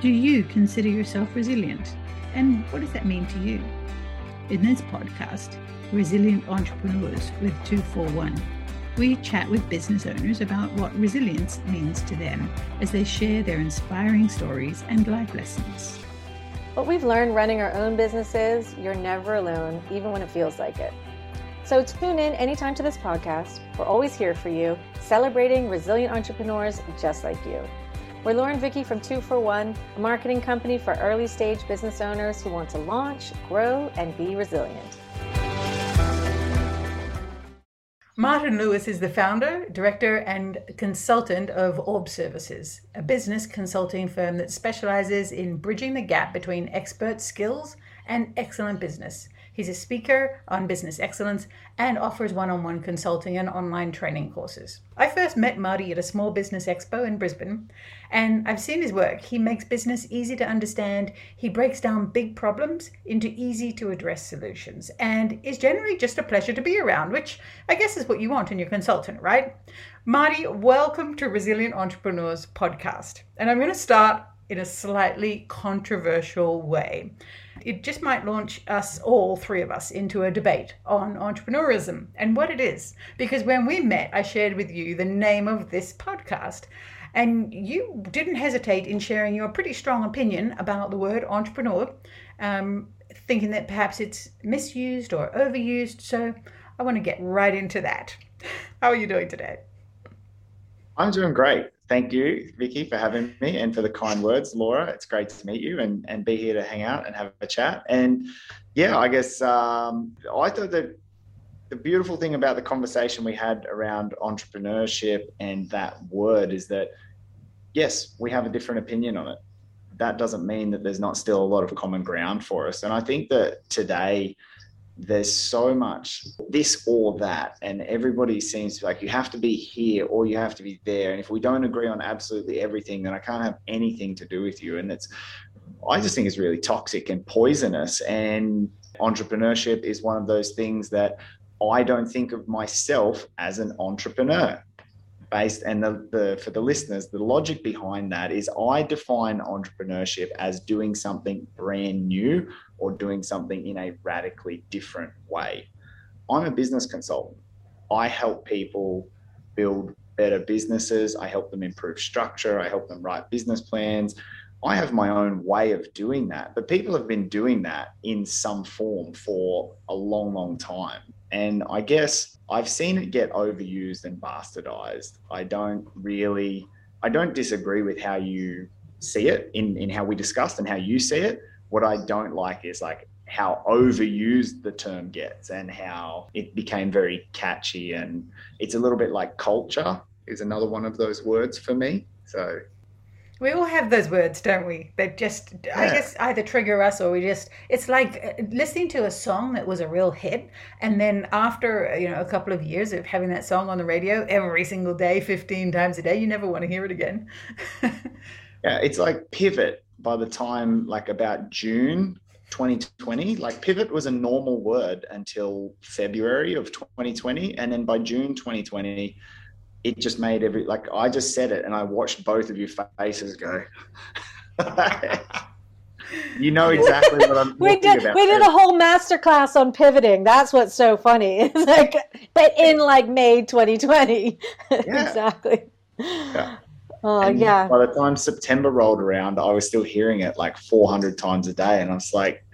Do you consider yourself resilient? And what does that mean to you? In this podcast, Resilient Entrepreneurs with 241, we chat with business owners about what resilience means to them as they share their inspiring stories and life lessons. What we've learned running our own businesses, you're never alone, even when it feels like it. So tune in anytime to this podcast. We're always here for you, celebrating resilient entrepreneurs just like you. We're Laura and Vicky from Two for One, a marketing company for early stage business owners who want to launch, grow, and be resilient. Martin Lewis is the founder, director, and consultant of Orb Services, a business consulting firm that specializes in bridging the gap between expert skills and excellent business. He's a speaker on business excellence and offers one on one consulting and online training courses. I first met Marty at a small business expo in Brisbane, and I've seen his work. He makes business easy to understand, he breaks down big problems into easy to address solutions, and is generally just a pleasure to be around, which I guess is what you want in your consultant, right? Marty, welcome to Resilient Entrepreneurs podcast. And I'm going to start in a slightly controversial way it just might launch us all three of us into a debate on entrepreneurism and what it is. Because when we met, I shared with you the name of this podcast. And you didn't hesitate in sharing your pretty strong opinion about the word entrepreneur, um, thinking that perhaps it's misused or overused. So I want to get right into that. How are you doing today? I'm doing great thank you, Vicky, for having me and for the kind words, Laura. It's great to meet you and, and be here to hang out and have a chat. And yeah, I guess um, I thought that the beautiful thing about the conversation we had around entrepreneurship and that word is that, yes, we have a different opinion on it. That doesn't mean that there's not still a lot of common ground for us. And I think that today, there's so much this or that and everybody seems like you have to be here or you have to be there and if we don't agree on absolutely everything then i can't have anything to do with you and it's i just think it's really toxic and poisonous and entrepreneurship is one of those things that i don't think of myself as an entrepreneur based and the, the for the listeners the logic behind that is i define entrepreneurship as doing something brand new or doing something in a radically different way. I'm a business consultant. I help people build better businesses. I help them improve structure. I help them write business plans. I have my own way of doing that, but people have been doing that in some form for a long, long time. And I guess I've seen it get overused and bastardized. I don't really, I don't disagree with how you see it in, in how we discussed and how you see it. What I don't like is like how overused the term gets and how it became very catchy. And it's a little bit like culture is another one of those words for me. So we all have those words, don't we? They just, yeah. I guess, either trigger us or we just. It's like uh, listening to a song that was a real hit, and then after you know a couple of years of having that song on the radio every single day, fifteen times a day, you never want to hear it again. yeah, it's like pivot. By the time like about June 2020, like pivot was a normal word until February of 2020, and then by June 2020 it just made every like I just said it and I watched both of your faces go. you know exactly what I'm we did, about. We did a whole masterclass on pivoting. That's what's so funny. It's like but in like May 2020. Yeah. exactly. Yeah. Oh and yeah. By the time September rolled around, I was still hearing it like 400 times a day and I was like,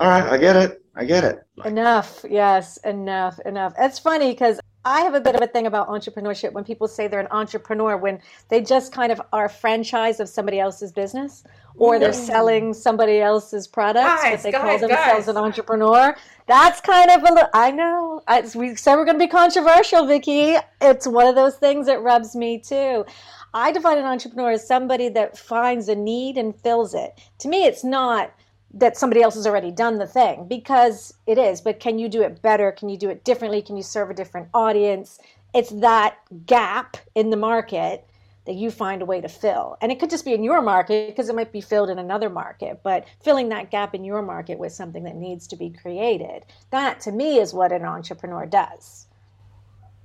all right, I get it. I get it. Like, enough. Yes, enough, enough. It's funny because I have a bit of a thing about entrepreneurship when people say they're an entrepreneur when they just kind of are a franchise of somebody else's business or they're selling somebody else's products, guys, but they guys, call themselves guys. an entrepreneur. That's kind of a I know. I, know. we said we're going to be controversial, Vicky. It's one of those things that rubs me too. I define an entrepreneur as somebody that finds a need and fills it. To me, it's not that somebody else has already done the thing because it is but can you do it better? Can you do it differently? Can you serve a different audience? It's that gap in the market that you find a way to fill. And it could just be in your market because it might be filled in another market but filling that gap in your market with something that needs to be created that to me is what an entrepreneur does.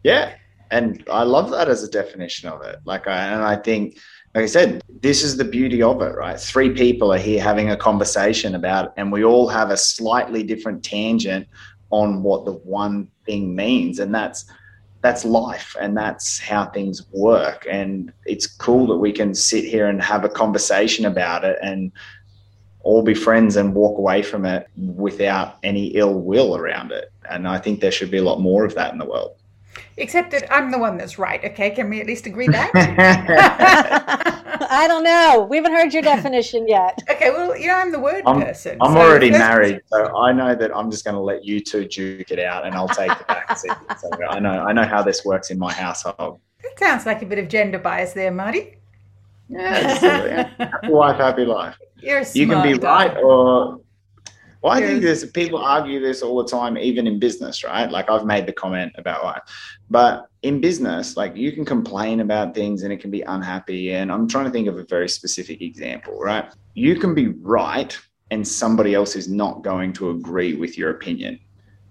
Yeah and I love that as a definition of it. Like, I, and I think, like I said, this is the beauty of it, right? Three people are here having a conversation about, it, and we all have a slightly different tangent on what the one thing means, and that's that's life and that's how things work and it's cool that we can sit here and have a conversation about it and all be friends and walk away from it without any ill will around it. And I think there should be a lot more of that in the world. Except that I'm the one that's right. Okay, can we at least agree that? I don't know. We haven't heard your definition yet. Okay, well, you know, I'm the word I'm, person. I'm so already married, so I know that I'm just going to let you two duke it out, and I'll take the back seat. So I know, I know how this works in my household. That sounds like a bit of gender bias there, Marty. Yeah, happy wife, happy life. You're you can be guy. right or well, I think there's people argue this all the time, even in business, right? Like I've made the comment about why, but in business, like you can complain about things and it can be unhappy. And I'm trying to think of a very specific example, right? You can be right and somebody else is not going to agree with your opinion.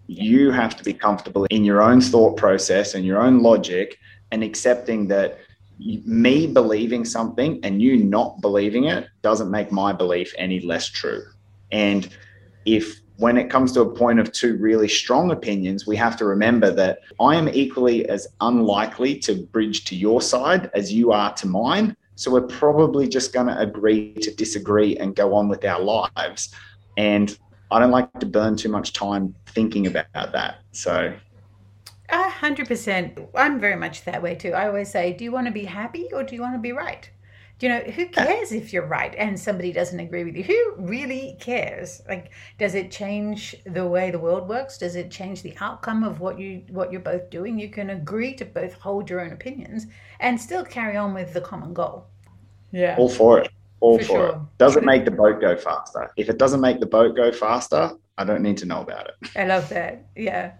You have to be comfortable in your own thought process and your own logic and accepting that me believing something and you not believing it doesn't make my belief any less true. And if when it comes to a point of two really strong opinions, we have to remember that I am equally as unlikely to bridge to your side as you are to mine. So we're probably just going to agree to disagree and go on with our lives. And I don't like to burn too much time thinking about that. So a hundred percent. I'm very much that way too. I always say, do you want to be happy or do you want to be right? Do you know who cares if you're right and somebody doesn't agree with you? Who really cares? Like, does it change the way the world works? Does it change the outcome of what you what you're both doing? You can agree to both hold your own opinions and still carry on with the common goal. Yeah, all for it. All for, for sure. it. Does it make the boat go faster? If it doesn't make the boat go faster, I don't need to know about it. I love that. Yeah.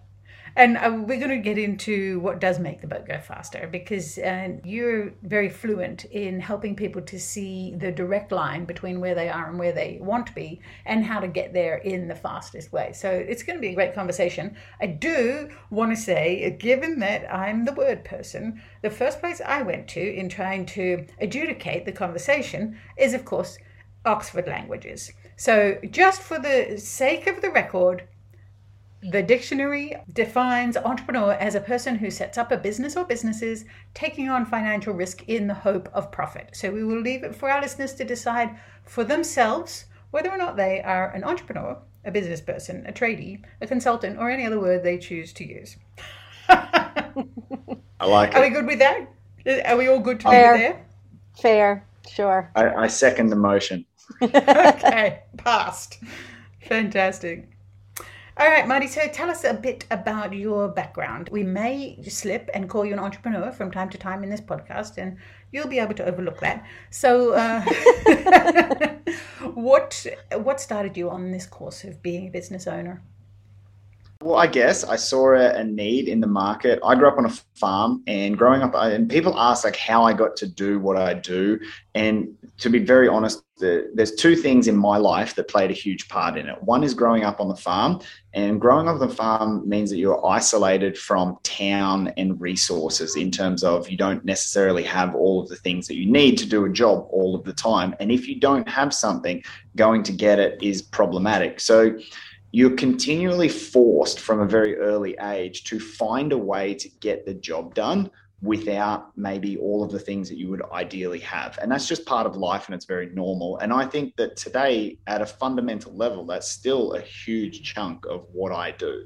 And uh, we're going to get into what does make the boat go faster because uh, you're very fluent in helping people to see the direct line between where they are and where they want to be and how to get there in the fastest way. So it's going to be a great conversation. I do want to say, given that I'm the word person, the first place I went to in trying to adjudicate the conversation is, of course, Oxford Languages. So, just for the sake of the record, the dictionary defines entrepreneur as a person who sets up a business or businesses taking on financial risk in the hope of profit. So we will leave it for our listeners to decide for themselves whether or not they are an entrepreneur, a business person, a tradie, a consultant, or any other word they choose to use. I like it. Are we good with that? Are we all good to Fair. there? Fair, sure. I, I second the motion. okay, passed. Fantastic. All right, Marty, so tell us a bit about your background. We may slip and call you an entrepreneur from time to time in this podcast, and you'll be able to overlook that. So, uh, what what started you on this course of being a business owner? Well, I guess I saw a, need in the market. I grew up on a farm, and growing up, and people ask like how I got to do what I do. And to be very honest, the, there's two things in my life that played a huge part in it. One is growing up on the farm, and growing up on the farm means that you're isolated from town and resources in terms of you don't necessarily have all of the things that you need to do a job all of the time. And if you don't have something, going to get it is problematic. So you're continually forced from a very early age to find a way to get the job done without maybe all of the things that you would ideally have. And that's just part of life and it's very normal. And I think that today, at a fundamental level, that's still a huge chunk of what I do.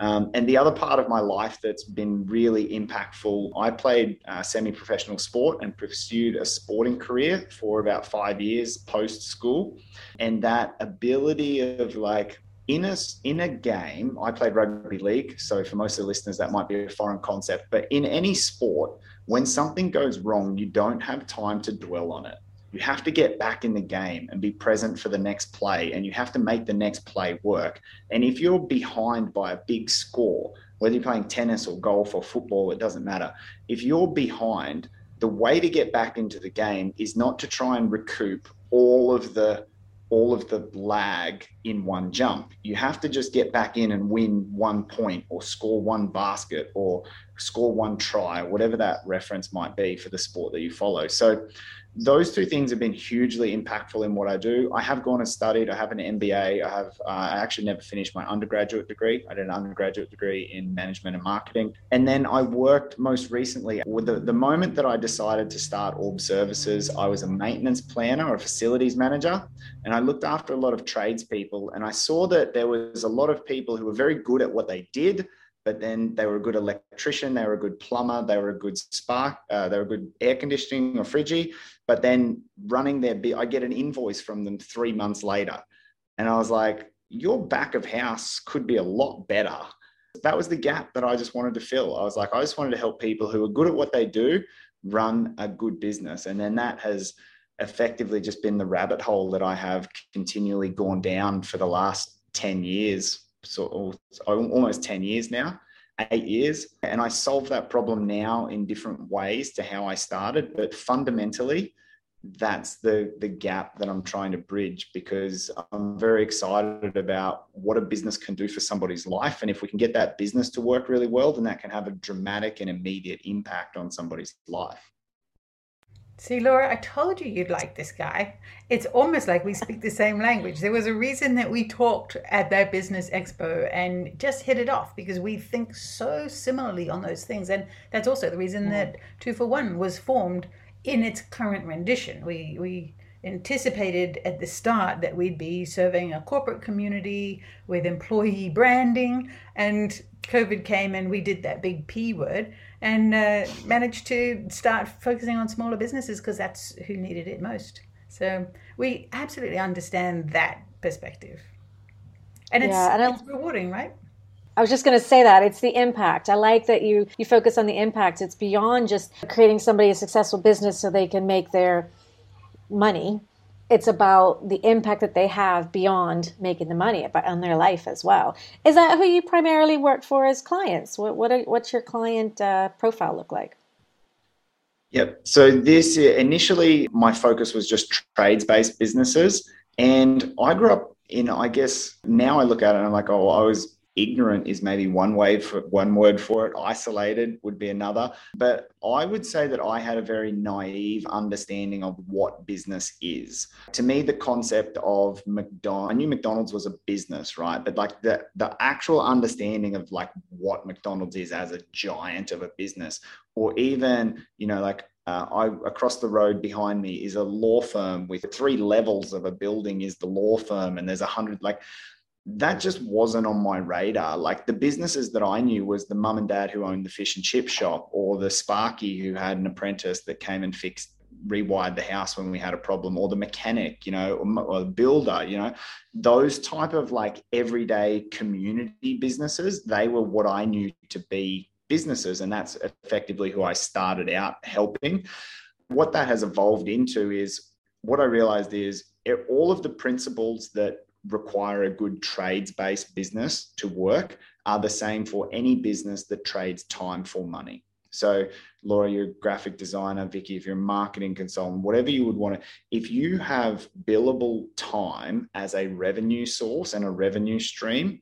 Um, and the other part of my life that's been really impactful, I played uh, semi professional sport and pursued a sporting career for about five years post school. And that ability of like, in a in a game, I played rugby league, so for most of the listeners, that might be a foreign concept. But in any sport, when something goes wrong, you don't have time to dwell on it. You have to get back in the game and be present for the next play, and you have to make the next play work. And if you're behind by a big score, whether you're playing tennis or golf or football, it doesn't matter. If you're behind, the way to get back into the game is not to try and recoup all of the all of the lag in one jump. You have to just get back in and win one point or score one basket or score one try, whatever that reference might be for the sport that you follow. So those two things have been hugely impactful in what I do. I have gone and studied. I have an MBA. I have. Uh, I actually never finished my undergraduate degree. I did an undergraduate degree in management and marketing, and then I worked most recently with the, the moment that I decided to start Orb Services. I was a maintenance planner or a facilities manager, and I looked after a lot of tradespeople. And I saw that there was a lot of people who were very good at what they did but then they were a good electrician, they were a good plumber, they were a good spark, uh, they were good air conditioning or fridgie. But then running their I get an invoice from them three months later. And I was like, your back of house could be a lot better. That was the gap that I just wanted to fill. I was like, I just wanted to help people who are good at what they do run a good business. And then that has effectively just been the rabbit hole that I have continually gone down for the last 10 years so almost 10 years now eight years and i solve that problem now in different ways to how i started but fundamentally that's the the gap that i'm trying to bridge because i'm very excited about what a business can do for somebody's life and if we can get that business to work really well then that can have a dramatic and immediate impact on somebody's life See, Laura, I told you you'd like this guy. It's almost like we speak the same language. There was a reason that we talked at that business expo and just hit it off because we think so similarly on those things. And that's also the reason that mm. Two for One was formed in its current rendition. We, we anticipated at the start that we'd be serving a corporate community with employee branding, and COVID came and we did that big P word and uh, managed to start focusing on smaller businesses because that's who needed it most. So we absolutely understand that perspective. And it's, yeah, and it's rewarding, right? I was just going to say that it's the impact. I like that you you focus on the impact. It's beyond just creating somebody a successful business so they can make their money it's about the impact that they have beyond making the money but on their life as well. Is that who you primarily work for as clients? What, what are, what's your client uh, profile look like? Yep. So this initially, my focus was just trades-based businesses, and I grew up in. I guess now I look at it and I'm like, oh, I was ignorant is maybe one way for one word for it. Isolated would be another. But i would say that i had a very naive understanding of what business is. To me the concept of mcdonald's i knew mcdonald's was a business right? But like the the actual understanding of like what mcdonald's is as a giant of a business or even you know like uh, I, across the road behind me is a law firm with three levels of a building is the law firm and there's a hundred like that just wasn't on my radar. Like the businesses that I knew was the mum and dad who owned the fish and chip shop, or the Sparky who had an apprentice that came and fixed rewired the house when we had a problem or the mechanic you know or, the builder you know those type of like everyday community businesses they were what i knew to be businesses and that's effectively who i started out helping what that has evolved into is what i realized is all of the principles that require a good trades based business to work are the same for any business that trades time for money. So, Laura, you're a graphic designer, Vicky, if you're a marketing consultant, whatever you would want to, if you have billable time as a revenue source and a revenue stream,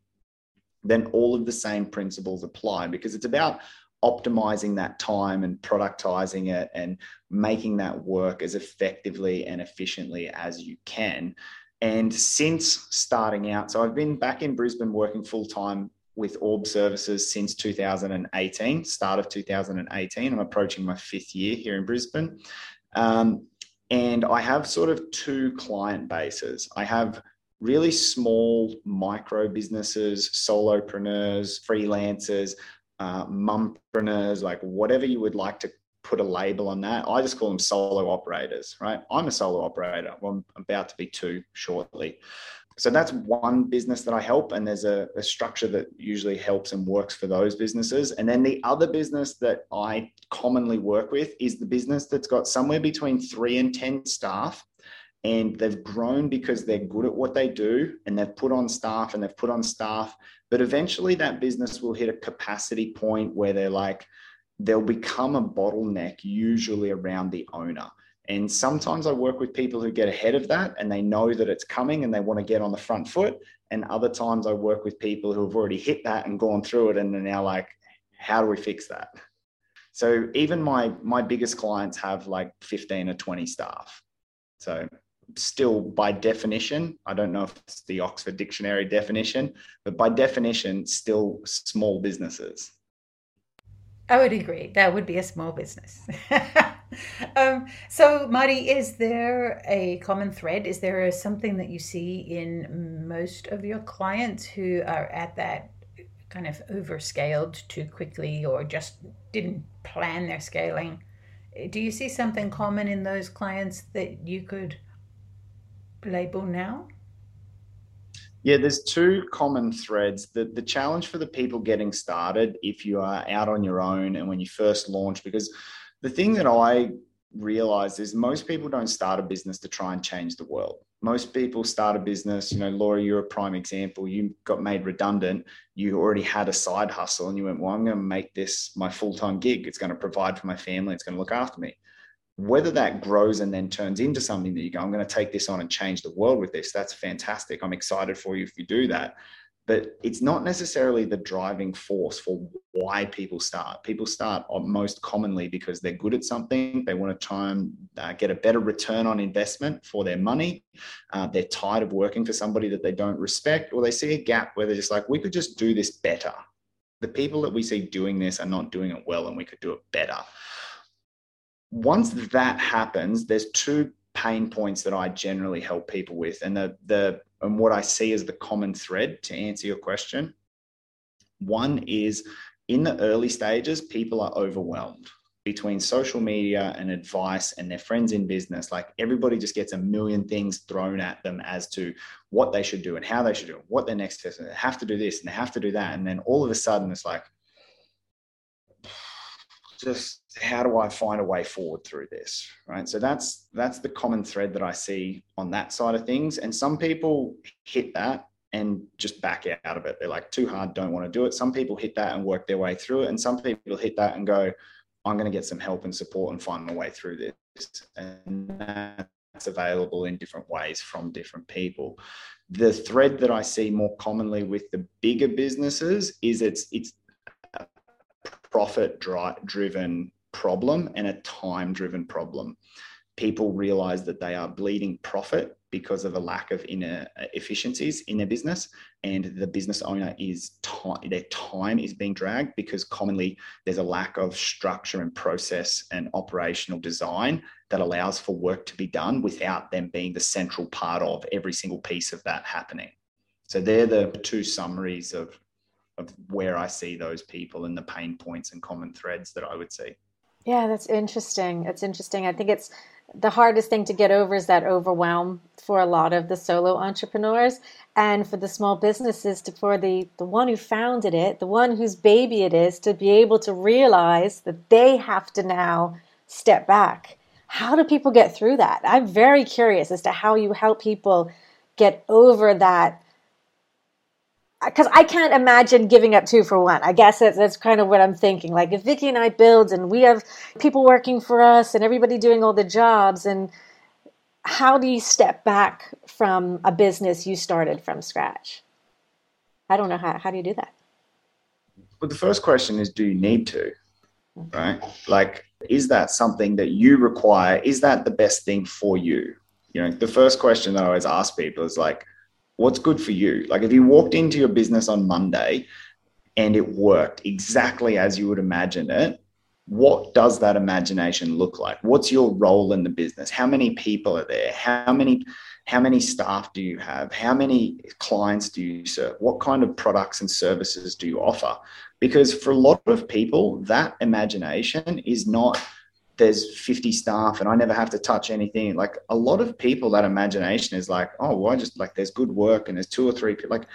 then all of the same principles apply because it's about optimizing that time and productizing it and making that work as effectively and efficiently as you can. And since starting out, so I've been back in Brisbane working full time with Orb Services since 2018, start of 2018. I'm approaching my fifth year here in Brisbane. Um, and I have sort of two client bases. I have really small micro businesses, solopreneurs, freelancers, uh, mumpreneurs, like whatever you would like to put a label on that. I just call them solo operators, right? I'm a solo operator. Well, I'm about to be two shortly. So that's one business that I help, and there's a, a, structure that usually helps and works for those businesses. And then the other business that I commonly work with is the business that's got somewhere between three and 10 staff. And they've grown because they're good at what they do, and they've put on staff and they've put on staff. But eventually, that business will hit a capacity point where they're like, they'll become a bottleneck usually around the owner. And sometimes I work with people who get ahead of that and they know that it's coming and they want to get on the front foot. And other times I work with people who have already hit that and gone through it and are now like, how do we fix that? So even my my biggest clients have like 15 or 20 staff. So still by definition, I don't know if it's the Oxford Dictionary definition, but by definition, still small businesses. I would agree. That would be a small business. um, so, Marty, is there a common thread? Is there something that you see in most of your clients who are at that kind of overscaled too quickly or just didn't plan their scaling? Do you see something common in those clients that you could label now? Yeah, there's two common threads. The, the challenge for the people getting started, if you are out on your own and when you first launch, because the thing that I realized is most people don't start a business to try and change the world. Most people start a business, you know, Laura, you're a prime example. You got made redundant. You already had a side hustle and you went, well, I'm going to make this my full time gig. It's going to provide for my family. It's going to look after me whether that grows and then turns into something that you go, I'm going to take this on and change the world with this, that's fantastic. I'm excited for you if you do that. But it's not necessarily the driving force for why people start. People start most commonly because they're good at something. They want to try and uh, get a better return on investment for their money. Uh, they're tired of working for somebody that they don't respect, or they see a gap where they're just like, we could just do this better. The people that we see doing this are not doing it well, and we could do it better once that happens, there's two pain points that I generally help people with, and the the and what I see as the common thread to answer your question. One is in the early stages, people are overwhelmed between social media and advice and their friends in business. Like everybody just gets a million things thrown at them as to what they should do and how they should do it, what their next step is. They have to do this and they have to do that. And then all of a sudden it's like, just how do I find a way forward through this? Right. So that's that's the common thread that I see on that side of things. And some people hit that and just back out of it. They're like too hard, don't want to do it. Some people hit that and work their way through it. And some people hit that and go, I'm going to get some help and support and find my way through this. And that's available in different ways from different people. The thread that I see more commonly with the bigger businesses is it's it's profit driven problem and a time driven problem. People realize that they are bleeding profit because of a lack of inner uh, efficiencies in their business and the business owner is time their time is being dragged because commonly there's a lack of structure and process and operational design that allows for work to be done without them being the central part of every single piece of that happening so they're the two summaries of of where I see those people and the pain points and common threads that I would see. Yeah, that's interesting. It's interesting. I think it's the hardest thing to get over is that overwhelm for a lot of the solo entrepreneurs and for the small businesses to for the the one who founded it, the one whose baby it is to be able to realize that they have to now step back. How do people get through that? I'm very curious as to how you help people get over that because I can't imagine giving up two for one. I guess that's, that's kind of what I'm thinking. Like if Vicky and I build and we have people working for us and everybody doing all the jobs, and how do you step back from a business you started from scratch? I don't know how. How do you do that? Well, the first question is, do you need to? Mm-hmm. Right? Like, is that something that you require? Is that the best thing for you? You know, the first question that I always ask people is like, what's good for you. Like if you walked into your business on Monday and it worked exactly as you would imagine it, what does that imagination look like? What's your role in the business? How many people are there? How many how many staff do you have? How many clients do you serve? What kind of products and services do you offer? Because for a lot of people, that imagination is not there's 50 staff and I never have to touch anything. Like a lot of people, that imagination is like, oh, well, I just like there's good work and there's two or three people. Like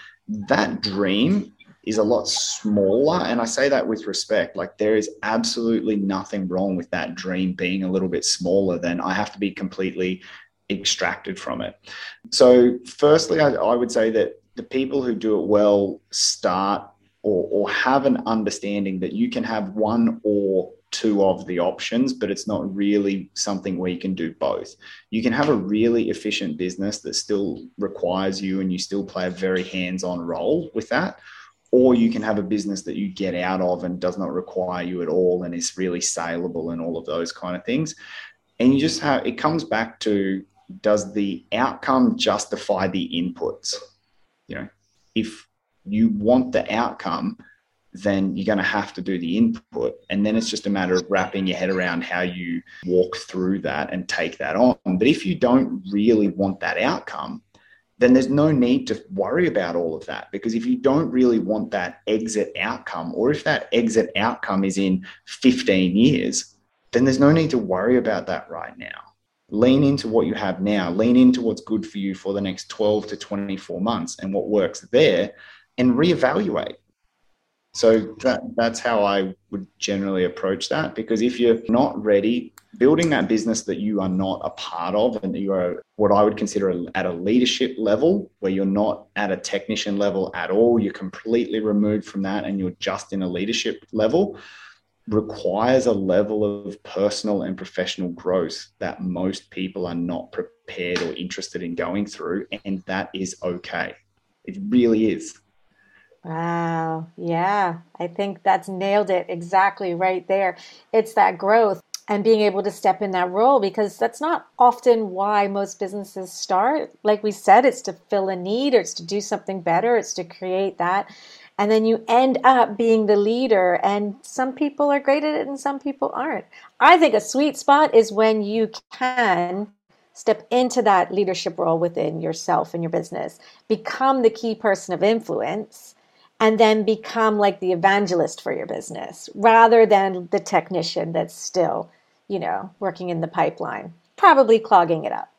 that dream is a lot smaller. And I say that with respect. Like there is absolutely nothing wrong with that dream being a little bit smaller than I have to be completely extracted from it. So, firstly, I, I would say that the people who do it well start or, or have an understanding that you can have one or two of the options, but it's not really something where you can do both. You can have a really efficient business that still requires you and you still play a very hands on role with that. Or you can have a business that you get out of and does not require you at all and is really saleable and all of those kind of things. And you just have, it comes back to does the outcome justify the inputs? You know, if you want the outcome, then you're going to have to do the input. And then it's just a matter of wrapping your head around how you walk through that and take that on. But if you don't really want that outcome, then there's no need to worry about all of that. Because if you don't really want that exit outcome, or if that exit outcome is in 15 years, then there's no need to worry about that right now. Lean into what you have now, lean into what's good for you for the next 12 to 24 months and what works there, and reevaluate so that, that's how I would generally approach that. Because if you're not ready, building that business that you are not a part of and you are what I would consider at a leadership level, where you're not at a technician level at all, you're completely removed from that and you're just in a leadership level, requires a level of personal and professional growth that most people are not prepared or interested in going through. And that is okay. It really is. Wow. Yeah. I think that's nailed it exactly right there. It's that growth and being able to step in that role because that's not often why most businesses start. Like we said, it's to fill a need or it's to do something better, it's to create that. And then you end up being the leader, and some people are great at it and some people aren't. I think a sweet spot is when you can step into that leadership role within yourself and your business, become the key person of influence and then become like the evangelist for your business rather than the technician that's still, you know, working in the pipeline, probably clogging it up.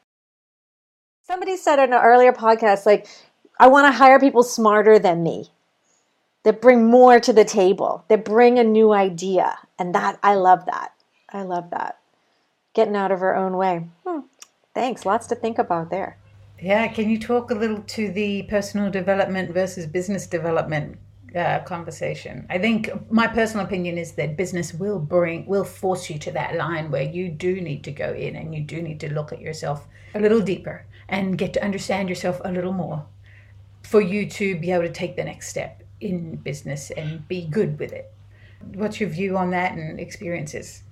Somebody said in an earlier podcast, like, I want to hire people smarter than me that bring more to the table, that bring a new idea. And that, I love that. I love that. Getting out of our own way. Hmm. Thanks. Lots to think about there. Yeah, can you talk a little to the personal development versus business development uh, conversation? I think my personal opinion is that business will bring, will force you to that line where you do need to go in and you do need to look at yourself a little deeper and get to understand yourself a little more for you to be able to take the next step in business and be good with it. What's your view on that and experiences?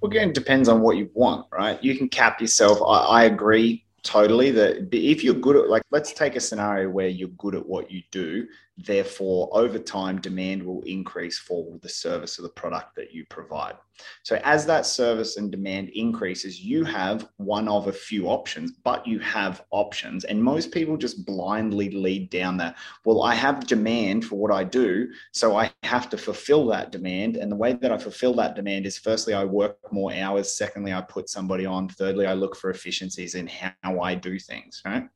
Well, again, it depends on what you want, right? You can cap yourself. I, I agree totally that if you're good at like let's take a scenario where you're good at what you do Therefore, over time, demand will increase for the service or the product that you provide. So, as that service and demand increases, you have one of a few options, but you have options. And most people just blindly lead down that. Well, I have demand for what I do, so I have to fulfill that demand. And the way that I fulfill that demand is firstly, I work more hours. Secondly, I put somebody on. Thirdly, I look for efficiencies in how I do things, right?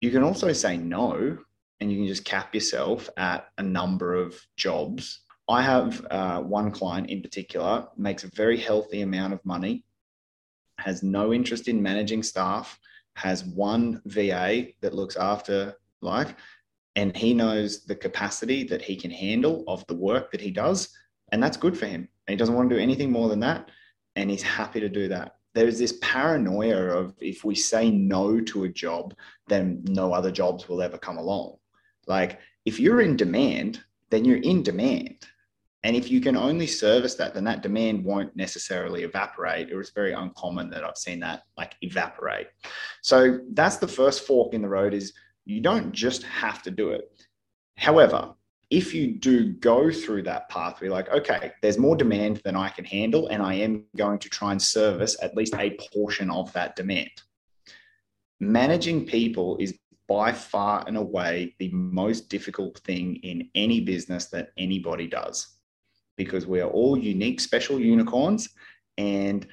You can also say no and you can just cap yourself at a number of jobs. I have uh, one client in particular makes a very healthy amount of money, has no interest in managing staff, has one VA that looks after life, and he knows the capacity that he can handle of the work that he does, and that's good for him. And he doesn't want to do anything more than that, and he's happy to do that. There's this paranoia of if we say no to a job, then no other jobs will ever come along. Like if you're in demand, then you're in demand. And if you can only service that, then that demand won't necessarily evaporate, It was very uncommon that I've seen that like evaporate. So that's the first fork in the road is you don't just have to do it. However, if you do go through that pathway, like, okay, there's more demand than I can handle, and I am going to try and service at least a portion of that demand. Managing people is by far and away the most difficult thing in any business that anybody does because we are all unique, special unicorns, and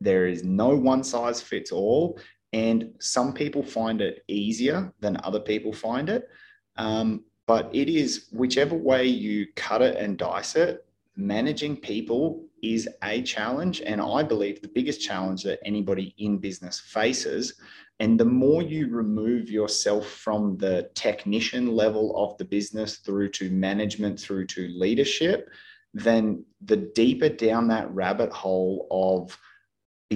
there is no one size fits all. And some people find it easier than other people find it. Um, but it is whichever way you cut it and dice it, managing people is a challenge. And I believe the biggest challenge that anybody in business faces and the more you remove yourself from the technician level of the business through to management, through to leadership, then the deeper down that rabbit hole of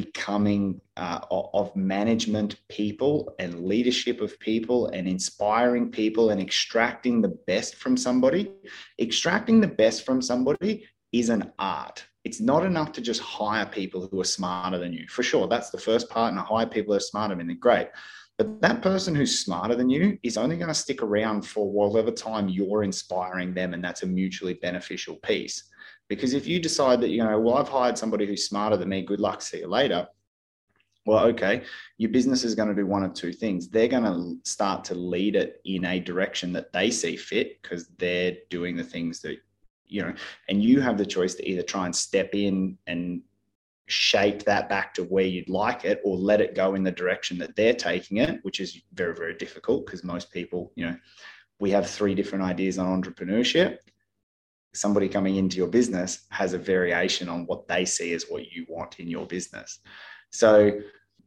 becoming uh, of management people and leadership of people and inspiring people and extracting the best from somebody. Extracting the best from somebody is an art. It's not enough to just hire people who are smarter than you for sure. That's the first part and hire people who are smarter than you. Great. But that person who's smarter than you is only going to stick around for whatever time you're inspiring them and that's a mutually beneficial piece because if you decide that, you know, well, I've hired somebody who's smarter than me, good luck, see you later. Well, okay, your business is going to do one of two things. They're going to start to lead it in a direction that they see fit because they're doing the things that, you know, and you have the choice to either try and step in and shape that back to where you'd like it or let it go in the direction that they're taking it, which is very, very difficult because most people, you know, we have three different ideas on entrepreneurship somebody coming into your business has a variation on what they see as what you want in your business. So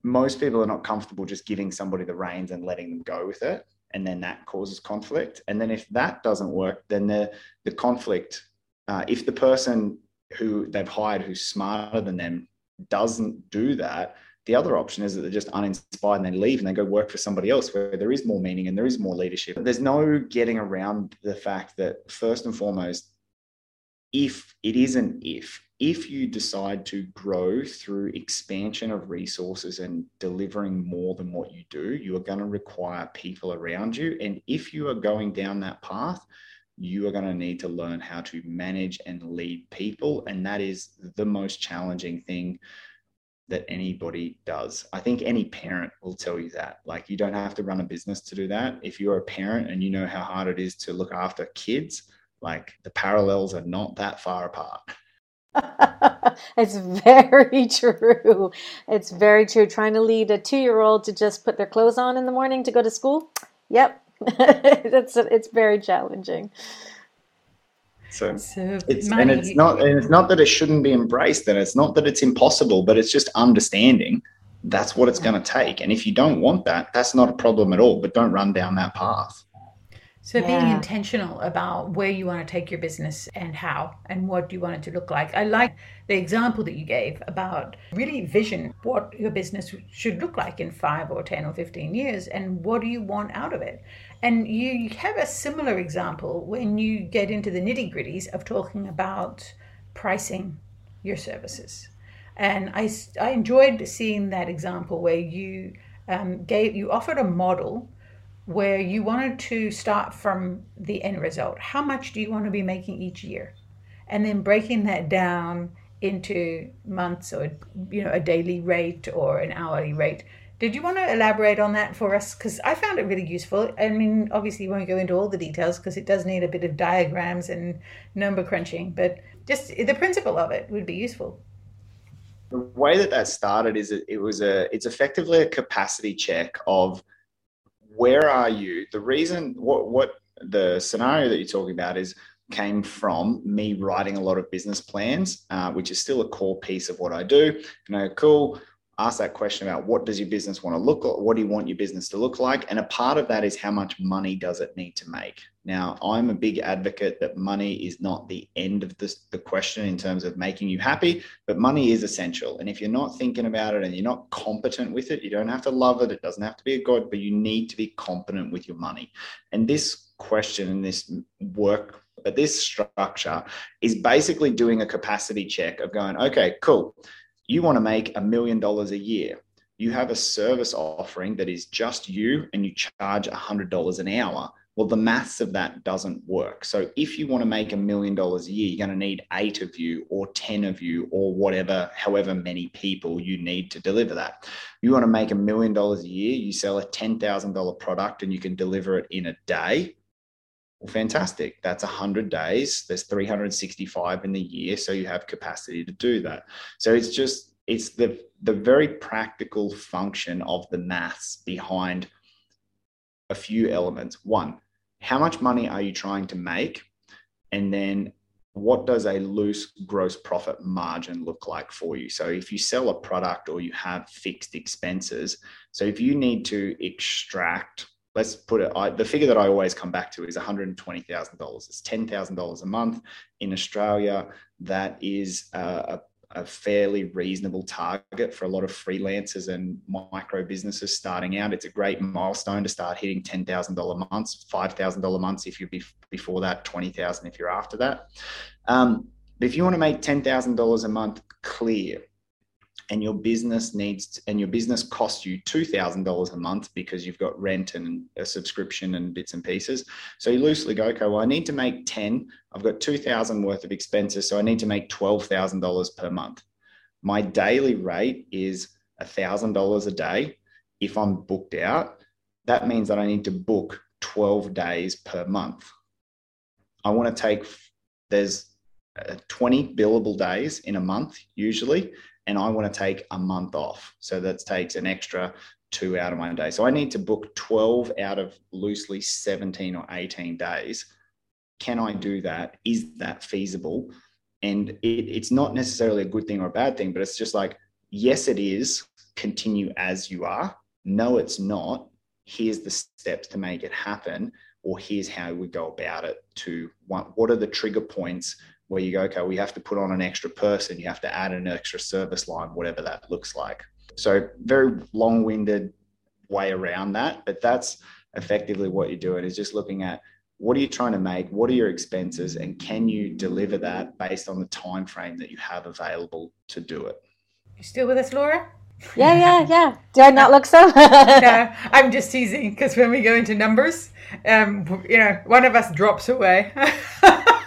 most people are not comfortable just giving somebody the reins and letting them go with it. And then that causes conflict. And then if that doesn't work, then the, the conflict, uh, if the person who they've hired who's smarter than them doesn't do that, the other option is that they're just uninspired and they leave and they go work for somebody else where there is more meaning and there is more leadership. There's no getting around the fact that, first and foremost, if it is an if, if you decide to grow through expansion of resources and delivering more than what you do, you are going to require people around you. And if you are going down that path, you are going to need to learn how to manage and lead people. And that is the most challenging thing that anybody does. I think any parent will tell you that. Like, you don't have to run a business to do that. If you're a parent and you know how hard it is to look after kids, like the parallels are not that far apart. it's very true. It's very true. Trying to lead a two year old to just put their clothes on in the morning to go to school. Yep. it's, it's very challenging. So, so it's money. and it's not and it's not that it shouldn't be embraced and it's not that it's impossible, but it's just understanding that's what it's going to take. And if you don't want that, that's not a problem at all. But don't run down that path. So yeah. being intentional about where you want to take your business and how and what you want it to look like. I like the example that you gave about really vision what your business should look like in 5 or 10 or 15 years and what do you want out of it. And you have a similar example when you get into the nitty-gritties of talking about pricing your services. And I, I enjoyed seeing that example where you um, gave you offered a model where you wanted to start from the end result. How much do you want to be making each year? And then breaking that down into months or you know a daily rate or an hourly rate. Did you want to elaborate on that for us? Because I found it really useful. I mean, obviously, you won't go into all the details because it does need a bit of diagrams and number crunching, but just the principle of it would be useful. The way that that started is it, was a it's effectively a capacity check of where are you? The reason, what, what the scenario that you're talking about is came from me writing a lot of business plans, uh, which is still a core piece of what I do. You know, cool. Ask that question about what does your business want to look like? What do you want your business to look like? And a part of that is how much money does it need to make? Now, I'm a big advocate that money is not the end of this, the question in terms of making you happy, but money is essential. And if you're not thinking about it and you're not competent with it, you don't have to love it. It doesn't have to be a god, but you need to be competent with your money. And this question and this work, but this structure is basically doing a capacity check of going, okay, cool. You want to make a million dollars a year you have a service offering that is just you and you charge $100 an hour well, the maths of that doesn't work. So if you want to make a million dollars a year, you're going to need eight of you or 10 of you or whatever, however many people you need to deliver that. You want to make a million dollars a year, you sell a $10,000 product and you can deliver it in a day. Well, fantastic. That's 100 days. There's 365 in the year. So you have capacity to do that. So it's just, it's the, the very practical function of the maths behind a few elements. One, how much money are you trying to make? And then what does a loose gross profit margin look like for you? So if you sell a product or you have fixed expenses, so if you need to extract let's put it, I, the figure that I always come back to is $120,000. It's $10,000 a month in Australia. That is a, a fairly reasonable target for a lot of freelancers and micro businesses starting out. It's a great milestone to start hitting $10,000 months, $5,000 months if you're before that, 20,000 if you're after that. Um, but if you want to make $10,000 a month clear, and your business needs and your business costs you $2000 a month because you've got rent and a subscription and bits and pieces. So you loosely go okay well i need to make 10 i've got 2000 worth of expenses so i need to make $12000 per month. My daily rate is $1000 a day. If i'm booked out that means that i need to book 12 days per month. I want to take there's uh, 20 billable days in a month usually and I want to take a month off. So that takes an extra two out of my day. So I need to book 12 out of loosely 17 or 18 days. Can I do that? Is that feasible? And it, it's not necessarily a good thing or a bad thing, but it's just like, yes, it is. Continue as you are. No, it's not. Here's the steps to make it happen, or here's how we go about it. To what, what are the trigger points where you go, okay, we have to put on an extra person, you have to add an extra service line, whatever that looks like. So, very long winded way around that, but that's effectively what you're doing is just looking at what are you trying to make what are your expenses and can you deliver that based on the time frame that you have available to do it? You still with us laura? Yeah yeah yeah. Do i not look so no i'm just teasing because when we go into numbers um you know one of us drops away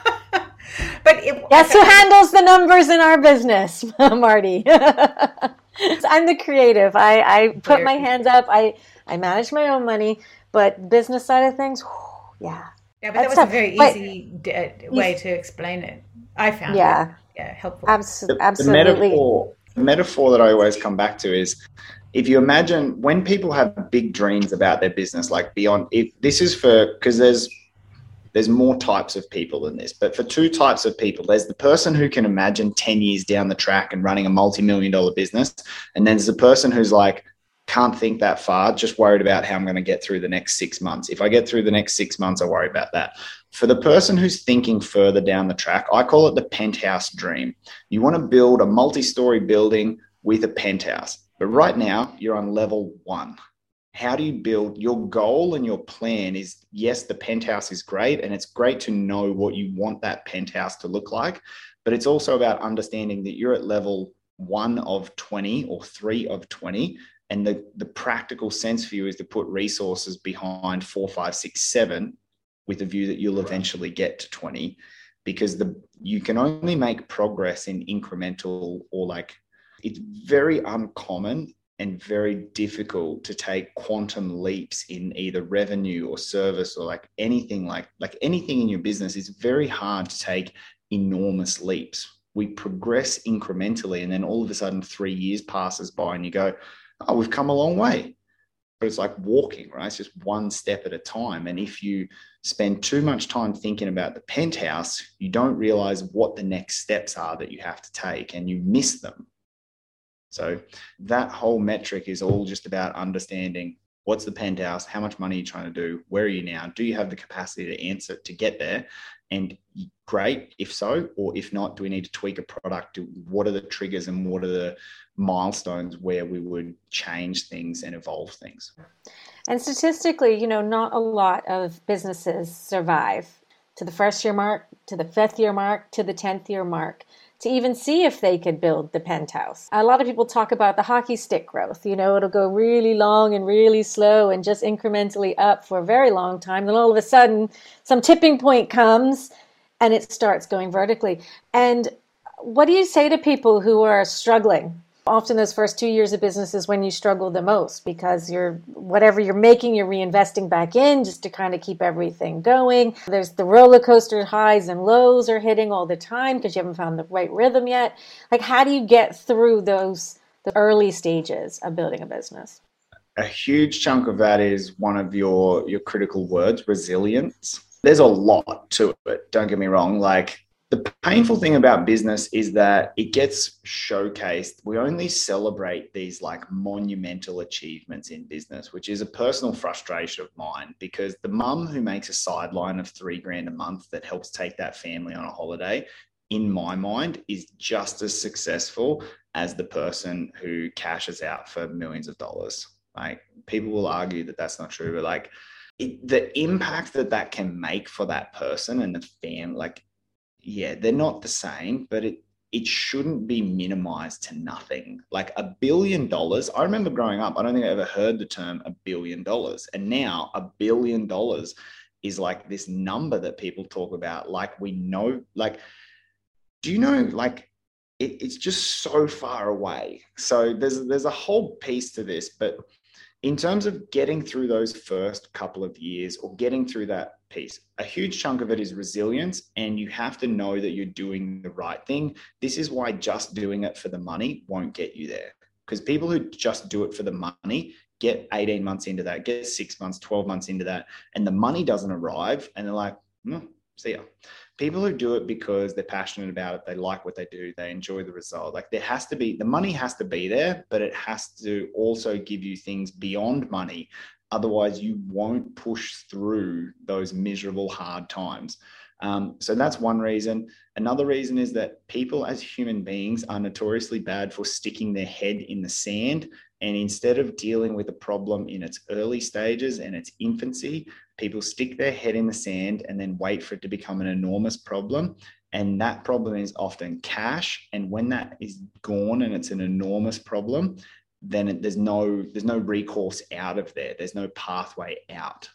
but it, guess who handles the numbers in our business, Marty? I'm the creative. I, I put my hands up. I I manage my own money, but business side of things, whew, yeah. Yeah, but That's that was tough. a very easy but, uh, way to explain it. I found yeah. It, yeah, helpful. Abs- the, absolutely. The metaphor, the metaphor that I always come back to is if you imagine when people have big dreams about their business, like beyond, if this is for, because there's there's more types of people than this. But for two types of people, there's the person who can imagine 10 years down the track and running a multi million dollar business. And then there's the person who's like, can't think that far, just worried about how I'm going to get through the next six months. If I get through the next six months, I worry about that. For the person who's thinking further down the track, I call it the penthouse dream. You want to build a multi story building with a penthouse. But right now, you're on level one how do you build your goal and your plan is yes the penthouse is great and it's great to know what you want that penthouse to look like but it's also about understanding that you're at level 1 of 20 or 3 of 20 and the, the practical sense for you is to put resources behind four, five, six, seven, with a view that you'll eventually get to 20 because the you can only make progress in incremental or like it's very uncommon and very difficult to take quantum leaps in either revenue or service or like anything like like anything in your business. Is very hard to take enormous leaps. We progress incrementally and then all of a sudden 3 years passes by and you go oh we've come a long way. But it's like walking right? It's just one step at a time. And if you spend too much time thinking about the penthouse you don't realize what the next steps are that you have to take and you miss them so that whole metric is all just about understanding what's the penthouse, how much money are you trying to do, where are you now, do you have the capacity to answer to get there, and great if so, or if not, do we need to tweak a product? What are the triggers and what are the milestones where we would change things and evolve things? And statistically, you know, not a lot of businesses survive to the first year mark, to the fifth year mark, to the tenth year mark to even see if they could build the penthouse. A lot of people talk about the hockey stick growth. You know, it'll go really long and really slow and just incrementally up for a very long time. Then all of a sudden, some tipping point comes and it starts going vertically. And what do you say to people who are struggling Often those first two years of business is when you struggle the most because you're whatever you're making, you're reinvesting back in just to kind of keep everything going. There's the roller coaster highs and lows are hitting all the time because you haven't found the right rhythm yet. Like how do you get through those the early stages of building a business? A huge chunk of that is one of your your critical words, resilience. There's a lot to it, don't get me wrong. Like the painful thing about business is that it gets showcased. We only celebrate these like monumental achievements in business, which is a personal frustration of mine because the mum who makes a sideline of three grand a month that helps take that family on a holiday, in my mind, is just as successful as the person who cashes out for millions of dollars. Like people will argue that that's not true, but like it, the impact that that can make for that person and the fam, like yeah, they're not the same, but it it shouldn't be minimized to nothing. Like a billion dollars. I remember growing up, I don't think I ever heard the term a billion dollars. And now a billion dollars is like this number that people talk about. Like we know, like, do you know, like, it, it's just so far away. So there's there's a whole piece to this, but in terms of getting through those first couple of years or getting through that piece, a huge chunk of it is resilience, and you have to know that you're doing the right thing. This is why just doing it for the money won't get you there. Because people who just do it for the money get 18 months into that, get six months, 12 months into that, and the money doesn't arrive, and they're like, hmm, see ya people who do it because they're passionate about it, they like what they do, they enjoy the result. Like there has to be the money has to be there, but it has to also give you things beyond money. Otherwise, you won't push through those miserable, hard times. Um, so that's one reason. Another reason is that people as human beings are notoriously bad for sticking their head in the sand. And instead of dealing with a problem in its early stages and its infancy, people stick their head in the sand and then wait for it to become an enormous problem. And that problem is often cash. And when that is gone and it's an enormous problem, then it, there's no there's no recourse out of there. There's no pathway out.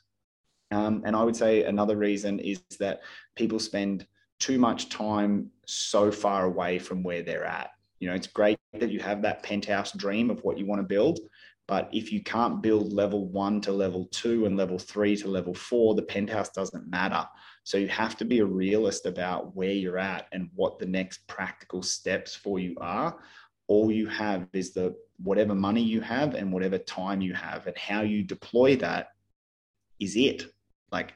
Um, and I would say another reason is that people spend too much time so far away from where they're at. You know, it's great that you have that penthouse dream of what you want to build, but if you can't build level one to level two and level three to level four, the penthouse doesn't matter. So you have to be a realist about where you're at and what the next practical steps for you are. All you have is the whatever money you have and whatever time you have, and how you deploy that is it. Like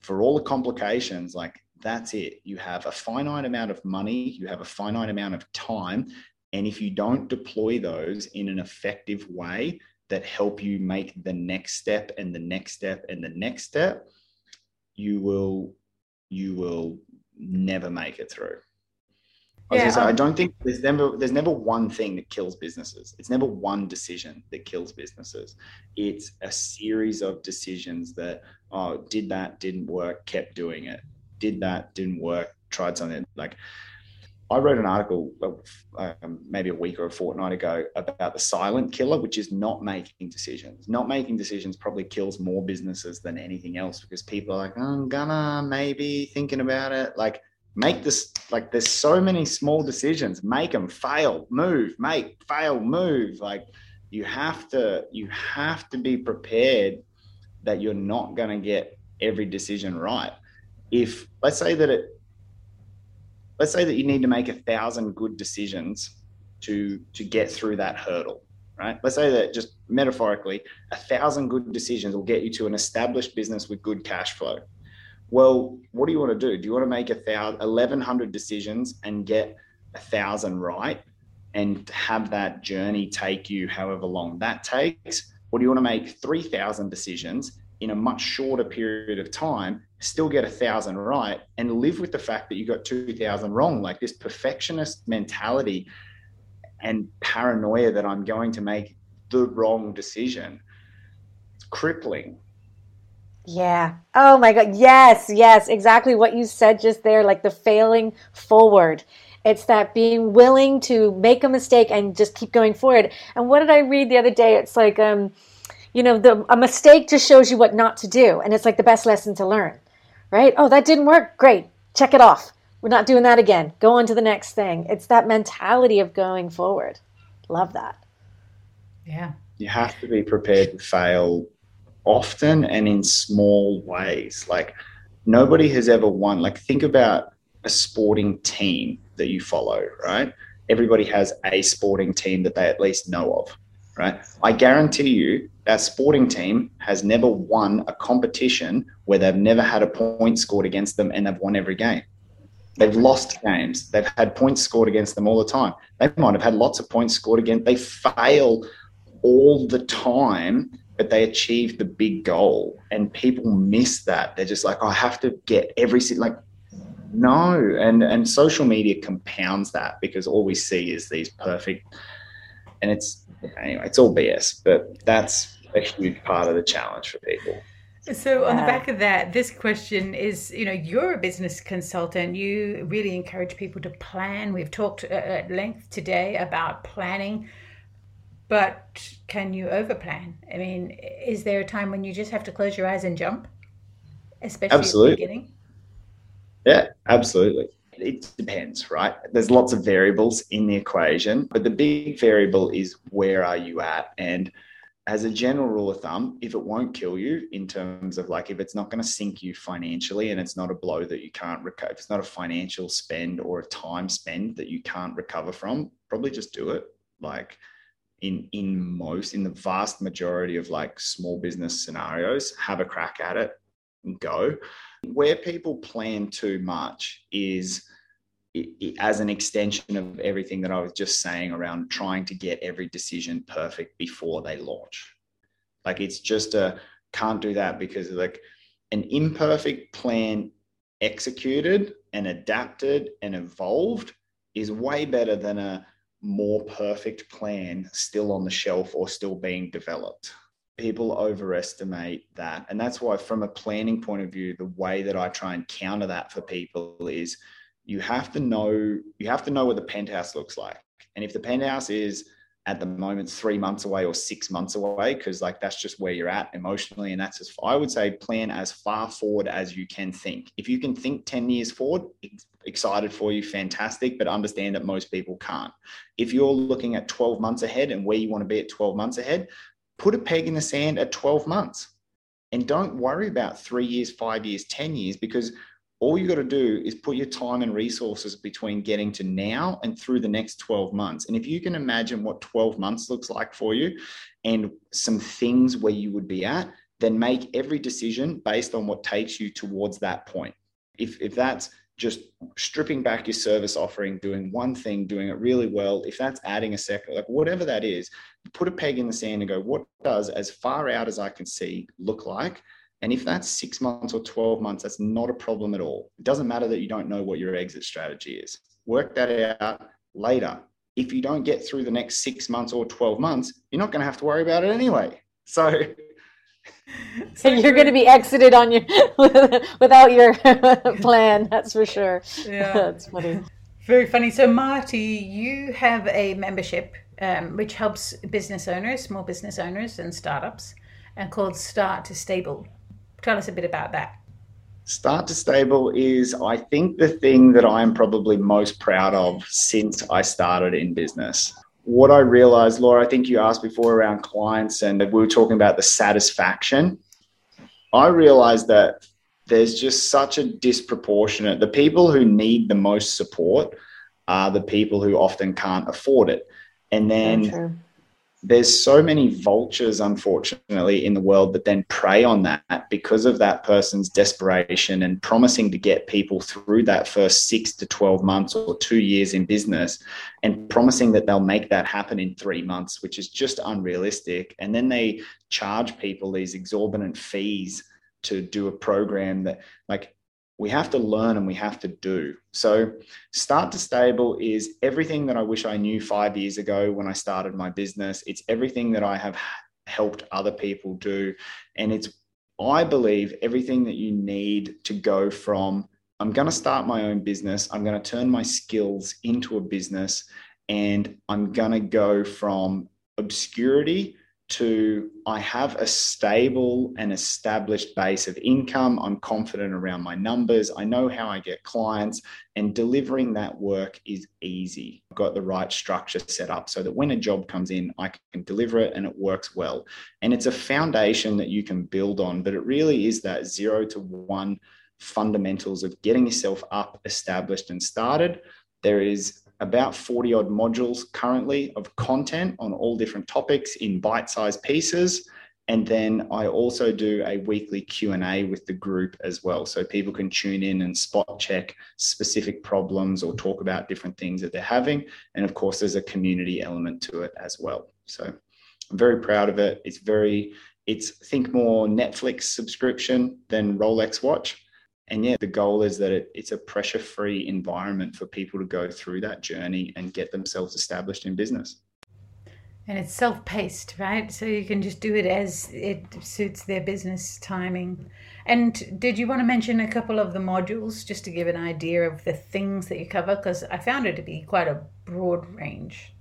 for all the complications, like that's it. You have a finite amount of money, you have a finite amount of time. And if you don't deploy those in an effective way that help you make the next step and the next step and the next step, you will you will never make it through. I, yeah, say, um, I don't think there's never there's never one thing that kills businesses. It's never one decision that kills businesses. It's a series of decisions that oh did that didn't work, kept doing it. Did that didn't work, tried something like. I wrote an article um, maybe a week or a fortnight ago about the silent killer, which is not making decisions. Not making decisions probably kills more businesses than anything else because people are like, I'm gonna maybe thinking about it. Like make this like there's so many small decisions make them fail move make fail move like you have to you have to be prepared that you're not to get every decision right if let's say that it let's say that you need to make a thousand good decisions to to get through that hurdle right let's say that just metaphorically a thousand good decisions will get you to an established business with good cash flow well, what do you want to do? Do you want to make a thousand, 1100 decisions and get a thousand right and have that journey take you however long that takes? Or do you want to make 3000 decisions in a much shorter period of time, still get a thousand right and live with the fact that you got 2000 wrong? Like this perfectionist mentality and paranoia that I'm going to make the wrong decision. It's crippling yeah. Oh my God. Yes, yes, exactly what you said just there, like the failing forward. It's that being willing to make a mistake and just keep going forward. And what did I read the other day? It's like, um, you know, the, a mistake just shows you what not to do. And it's like the best lesson to learn, right? Oh, that didn't work. Great. Check it off. We're not doing that again. Go on to the next thing. It's that mentality of going forward. Love that. Yeah. You have to be prepared to fail often and in small ways. Like nobody has ever won. Like think about a sporting team that you follow, right? Everybody has a sporting team that they at least know of, right? I guarantee you that sporting team has never won a competition where they've never had a point scored against them and they've won every game. They've lost games. They've had points scored against them all the time. They might have had lots of points scored against. They fail all the time, but they achieve the big goal. And people miss that. They're just like, oh, I have to get every like no. And and social media compounds that because all we see is these perfect and it's anyway, it's all BS, but that's a huge part of the challenge for people. So, on the back of that, this question is you know, you're a business consultant. You really encourage people to plan. We've talked uh, at length today about planning, but can you overplan? I mean, is there a time when you just have to close your eyes and jump, especially absolutely. at the beginning? Yeah, absolutely. It depends, right? There's lots of variables in the equation, but the big variable is where are you at? And as a general rule of thumb, if it won't kill you in terms of like if it's not going to sink you financially and it's not a blow that you can't recover, if it's not a financial spend or a time spend that you can't recover from, probably just do it. Like in in most, in the vast majority of like small business scenarios, have a crack at it and go. Where people plan too much is as an extension of everything that I was just saying around trying to get every decision perfect before they launch. Like it's just a can't do that because like an imperfect plan executed and adapted and evolved is way better than a more perfect plan still on the shelf or still being developed. People overestimate that. And that's why, from a planning point of view, the way that I try and counter that for people is you have to know you have to know what the penthouse looks like. And if the penthouse is at the moment three months away or six months away because like that's just where you're at emotionally and that's as i would say plan as far forward as you can think. If you can think 10 years forward excited for you fantastic but understand that most people can't. If you're looking at 12 months ahead and where you want to be at 12 months ahead put a peg in the sand at 12 months. And don't worry about three years five years 10 years because all you got to do is put your time and resources between getting to now and through the next 12 months. And if you can imagine what 12 months looks like for you and some things where you would be at, then make every decision based on what takes you towards that point. If, if that's just stripping back your service offering, doing one thing, doing it really well, if that's adding a second, like whatever that is, put a peg in the sand and go, what does, as far out as I can see, look like? And if that's six months or 12 months, that's not a problem at all. It doesn't matter that you don't know what your exit strategy is. Work that out later. If you don't get through the next six months or 12 months, you're not going to have to worry about it anyway. So, so you're going to be exited on your without your plan. That's for sure. Yeah, that's funny. Very funny. So, Marty, you have a membership um, which helps business owners, small business owners, and startups, and called Start to Stable. Tell us a bit about that. Start to Stable is, I think, the thing that I'm probably most proud of since I started in business. What I realized, Laura, I think you asked before around clients, and we were talking about the satisfaction. I realized that there's just such a disproportionate, the people who need the most support are the people who often can't afford it. And then there's so many vultures, unfortunately, in the world that then prey on that because of that person's desperation and promising to get people through that first six to 12 months or two years in business and promising that they'll make that happen in three months, which is just unrealistic. And then they charge people these exorbitant fees to do a program that, like, we have to learn and we have to do. So, start to stable is everything that I wish I knew five years ago when I started my business. It's everything that I have helped other people do. And it's, I believe, everything that you need to go from I'm going to start my own business, I'm going to turn my skills into a business, and I'm going to go from obscurity to I have a stable and established base of income. I'm confident around my numbers. I know how I get clients, and delivering that work is easy. I've got the right structure set up so that when a job comes in, I can deliver it and it works well. And it's a foundation that you can build on, but it really is that zero to one fundamentals of getting yourself up, established, and started. There is about 40 odd modules currently of content on all different topics in bite sized pieces. and then I also do a weekly Q&A with the group as well. So people can tune in and spot check specific problems or talk about different things that they're having. And of course, there's a community element to it as well. So I'm very proud of it. It's very, it's think more Netflix subscription than Rolex watch. And yeah, the goal is that it, it's a pressure free environment for people to go through that journey and get themselves established in business. And it's self-paced right? So you can just do it as it suits their business timing. And did you want to mention a couple of the modules just to give an idea of the things that you cover? Because i found it to be quite a broad range.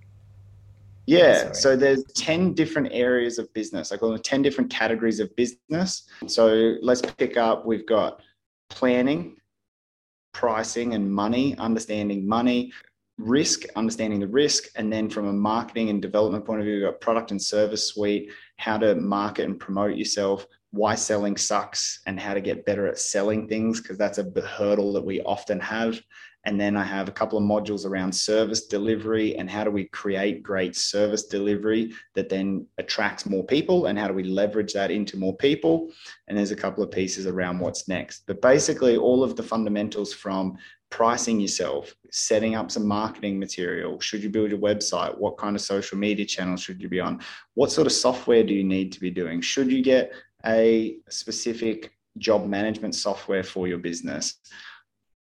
Yeah, so there's 10 different areas of business. I call them 10 different categories of business. So let's pick up, we've got planning, pricing and money, understanding money, risk, understanding the risk, and then from a marketing and development point of view, we've got product and service suite, how to market and promote yourself, why selling sucks, and how to get better at selling things, because that's a hurdle that we often have. And then I have a couple of modules around service delivery and how do we create great service delivery that then attracts more people and how do we leverage that into more people. And there's a couple of pieces around what's next. But basically, all of the fundamentals from pricing yourself, setting up some marketing material. Should you build a website? What kind of social media channels should you be on? What sort of software do you need to be doing? Should you get a specific job management software for your business?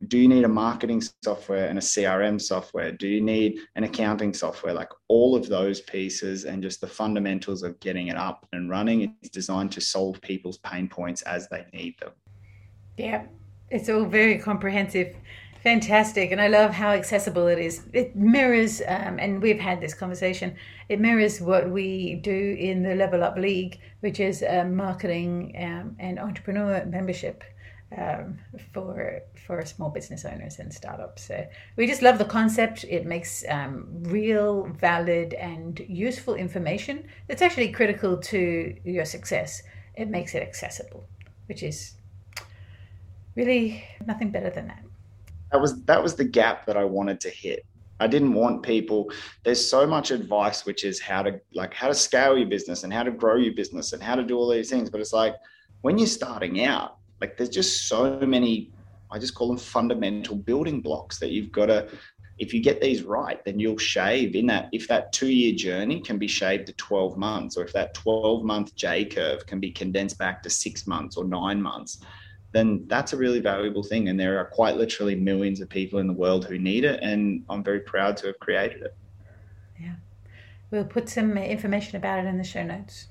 Do you need a marketing software and a CRM software? Do you need an accounting software? Like all of those pieces and just the fundamentals of getting it up and running. It's designed to solve people's pain points as they need them. Yeah, it's all very comprehensive. Fantastic, and I love how accessible it is. It mirrors, um, and we've had this conversation. It mirrors what we do in the Level Up League, which is marketing um, and entrepreneur membership um, for for small business owners and startups. So we just love the concept. It makes um, real, valid, and useful information that's actually critical to your success. It makes it accessible, which is really nothing better than that that was that was the gap that I wanted to hit. I didn't want people. There's so much advice, which is how to like how to scale your business and how to grow your business and how to do all these things. But it's like when you're starting out, like there's just so many. I just call them fundamental building blocks that you've got to. If you get these right, then you'll shave in that. If that two year journey can be shaved to 12 months, or if that 12 month J curve can be condensed back to six months or nine months, then that's a really valuable thing. And there are quite literally millions of people in the world who need it. And I'm very proud to have created it. Yeah. We'll put some information about it in the show notes.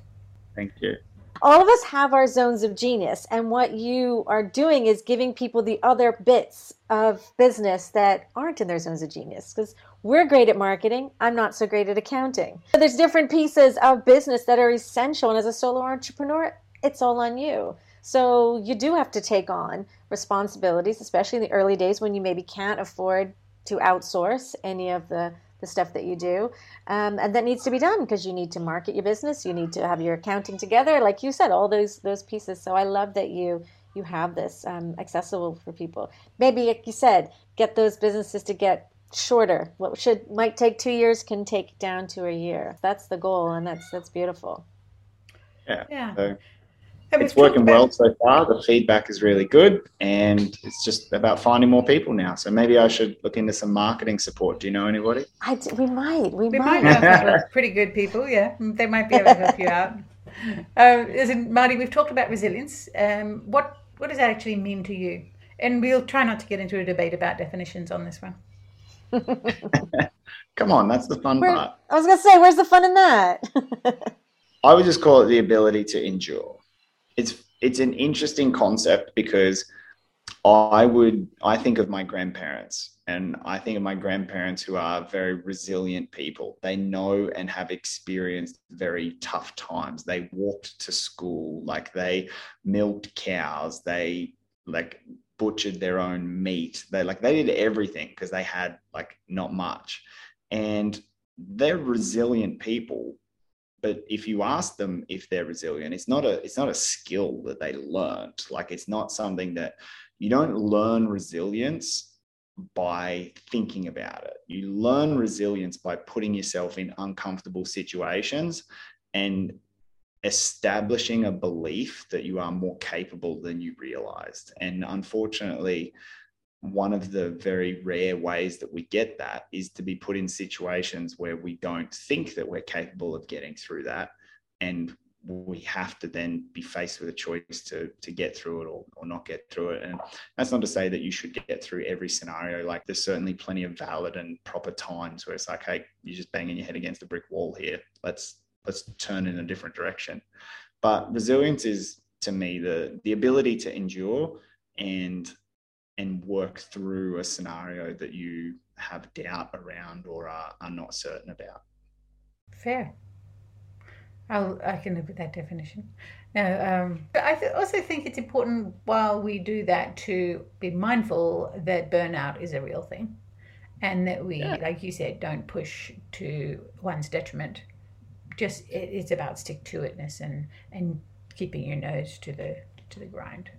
Thank you. All of us have our zones of genius. And what you are doing is giving people the other bits of business that aren't in their zones of genius. Because we're great at marketing. I'm not so great at accounting. There's different pieces of business that are essential. And as a solo entrepreneur, it's all on you. So you do have to take on responsibilities, especially in the early days when you maybe can't afford to outsource any of the, the stuff that you do. Um, and that needs to be done because you need to market your business, you need to have your accounting together, like you said, all those those pieces. So I love that you you have this um, accessible for people. Maybe, like you said, get those businesses to get shorter. What should might take two years can take down to a year. That's the goal, and that's that's beautiful. Yeah. Yeah. So it's working well so far. The feedback is really good, and it's just about finding more people now. So maybe I should look into some marketing support. Do you know anybody? I d- we might. We, we might. might have pretty good people. Yeah, they might be able to help you out. Uh, listen, Marty, we've talked about resilience. Um, what what does that actually mean to you? And we'll try not to get into a debate about definitions on this one. Come on, that's the fun Where, part. I was going to say, where's the fun in that? I would just call it the ability to endure it's it's an interesting concept because I would I think of my grandparents and I think of my grandparents who are very resilient people. They know and have experienced very tough times. They walked to school, like they milked cows, they like butchered their own meat. They like they did everything because they had like not much. And they're resilient people but if you ask them if they're resilient it's not a it's not a skill that they learned like it's not something that you don't learn resilience by thinking about it you learn resilience by putting yourself in uncomfortable situations and establishing a belief that you are more capable than you realized. And unfortunately, one of the very rare ways that we get that is to be put in situations where we don't think that we're capable of getting through that. And we have to then be faced with a choice to to get through it or, or not get through it. And that's not to say that you should get through every scenario. Like there's certainly plenty of valid and proper times where it's like hey you're just banging your head against a brick wall here. Let's let's turn in a different direction. But resilience is to me the the ability to endure and and work through a scenario that you have doubt around or are, are not certain about fair I'll, I can live with that definition. Now, um, I th- also think it's important while we do that to be mindful that burnout is a real thing and that we, yeah. like you said, don't push to one's detriment. Just it, it's about stick to itness and, and keeping your nose to the to the grind.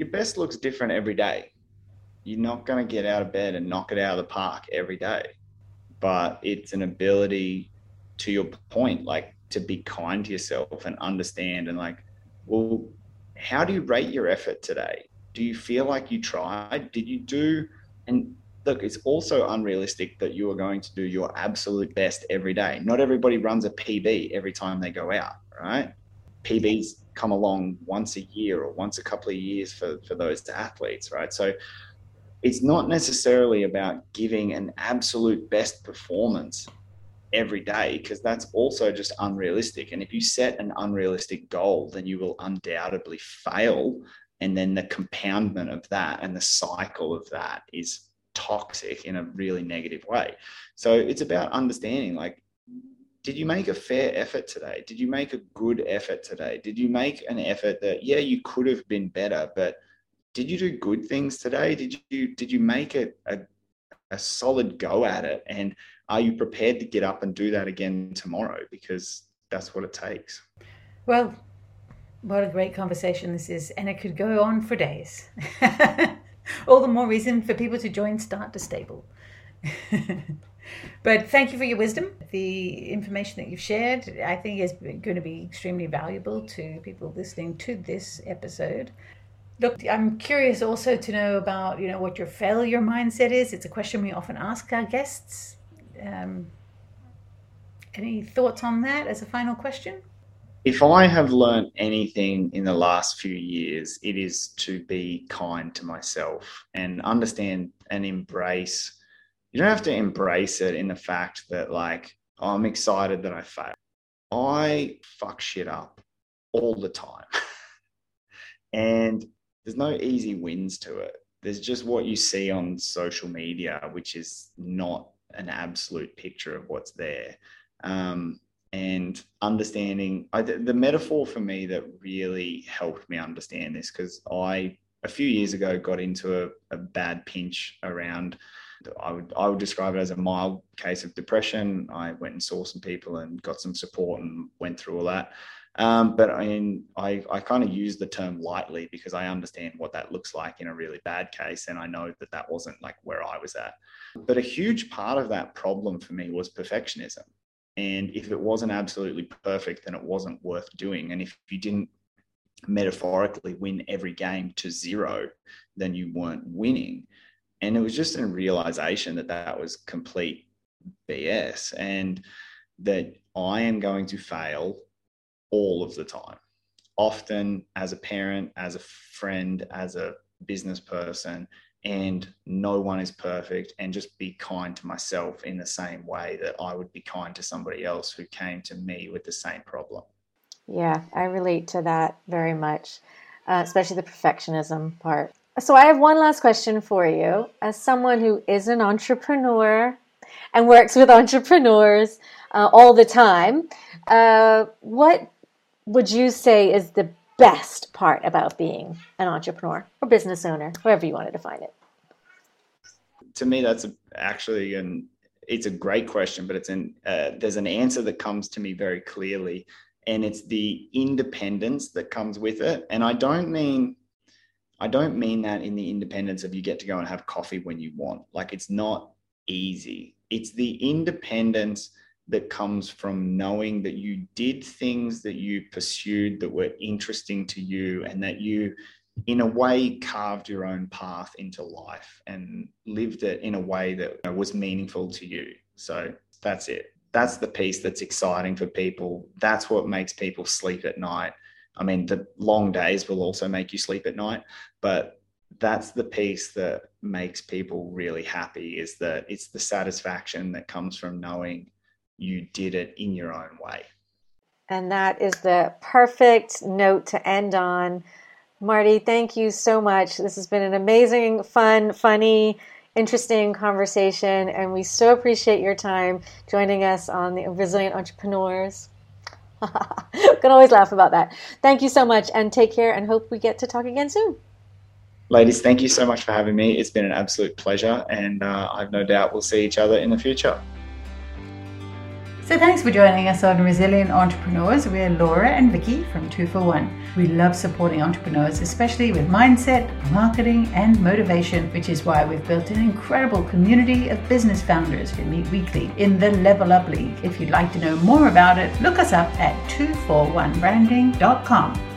Your best looks different every day. You're not going to get out of bed and knock it out of the park every day, but it's an ability to your point, like to be kind to yourself and understand and like, well, how do you rate your effort today? Do you feel like you tried? Did you do? And look, it's also unrealistic that you are going to do your absolute best every day. Not everybody runs a PB every time they go out, right? PBs come along once a year or once a couple of years for, for those athletes, right? So it's not necessarily about giving an absolute best performance every day because that's also just unrealistic. And if you set an unrealistic goal, then you will undoubtedly fail. And then the compoundment of that and the cycle of that is toxic in a really negative way. So it's about understanding like, did you make a fair effort today? Did you make a good effort today? Did you make an effort that, yeah, you could have been better, but did you do good things today? Did you did you make a, a, a solid go at it? And are you prepared to get up and do that again tomorrow? Because that's what it takes. Well, what a great conversation this is, and it could go on for days. All the more reason for people to join Start to Stable. but thank you for your wisdom. The information that you've shared, I think, is going to be extremely valuable to people listening to this episode. Look, I'm curious also to know about, you know, what your failure mindset is. It's a question we often ask our guests. Um, any thoughts on that as a final question? If I have learned anything in the last few years, it is to be kind to myself and understand and embrace. You don't have to embrace it in the fact that, like, oh, I'm excited that I failed. I fuck shit up all the time. and there's no easy wins to it. There's just what you see on social media, which is not an absolute picture of what's there. Um, and understanding I, the metaphor for me that really helped me understand this because I a few years ago got into a, a, bad pinch around I would I would describe it as a mild case of depression. I went and saw some people and got some support and went through all that. Um, but I mean, I, I kind of use the term lightly because I understand what that looks like in a really bad case. And I know that that wasn't like where I was at. But a huge part of that problem for me was perfectionism. And if it wasn't absolutely perfect, then it wasn't worth doing. And if you didn't metaphorically win every game to zero, then you weren't winning. And it was just a realization that that was complete BS and that I am going to fail all of the time. Often as a parent, as a friend, as a business person, and no one is perfect and just be kind to myself in the same way that I would be kind to somebody else who came to me with the same problem. Yeah, I relate to that very much, uh, especially the perfectionism part. So, I have one last question for you. As someone who is an entrepreneur and works with entrepreneurs uh, all the time, uh, what would you say is the best part about being an entrepreneur or business owner, however you want to define it? To me, that's actually an it's a great question, but it's an uh, there's an answer that comes to me very clearly, and it's the independence that comes with it. And I don't mean I don't mean that in the independence of you get to go and have coffee when you want. Like it's not easy. It's the independence that comes from knowing that you did things that you pursued that were interesting to you and that you in a way carved your own path into life and lived it in a way that was meaningful to you so that's it that's the piece that's exciting for people that's what makes people sleep at night i mean the long days will also make you sleep at night but that's the piece that makes people really happy is that it's the satisfaction that comes from knowing you did it in your own way. And that is the perfect note to end on. Marty, thank you so much. This has been an amazing, fun, funny, interesting conversation, and we so appreciate your time joining us on the Resilient Entrepreneurs. Can always laugh about that. Thank you so much, and take care, and hope we get to talk again soon. Ladies, thank you so much for having me. It's been an absolute pleasure, and uh, I've no doubt we'll see each other in the future. So thanks for joining us on Resilient Entrepreneurs. We're Laura and Vicky from 2 for 1. We love supporting entrepreneurs, especially with mindset, marketing, and motivation, which is why we've built an incredible community of business founders who meet weekly in the Level Up League. If you'd like to know more about it, look us up at 241branding.com.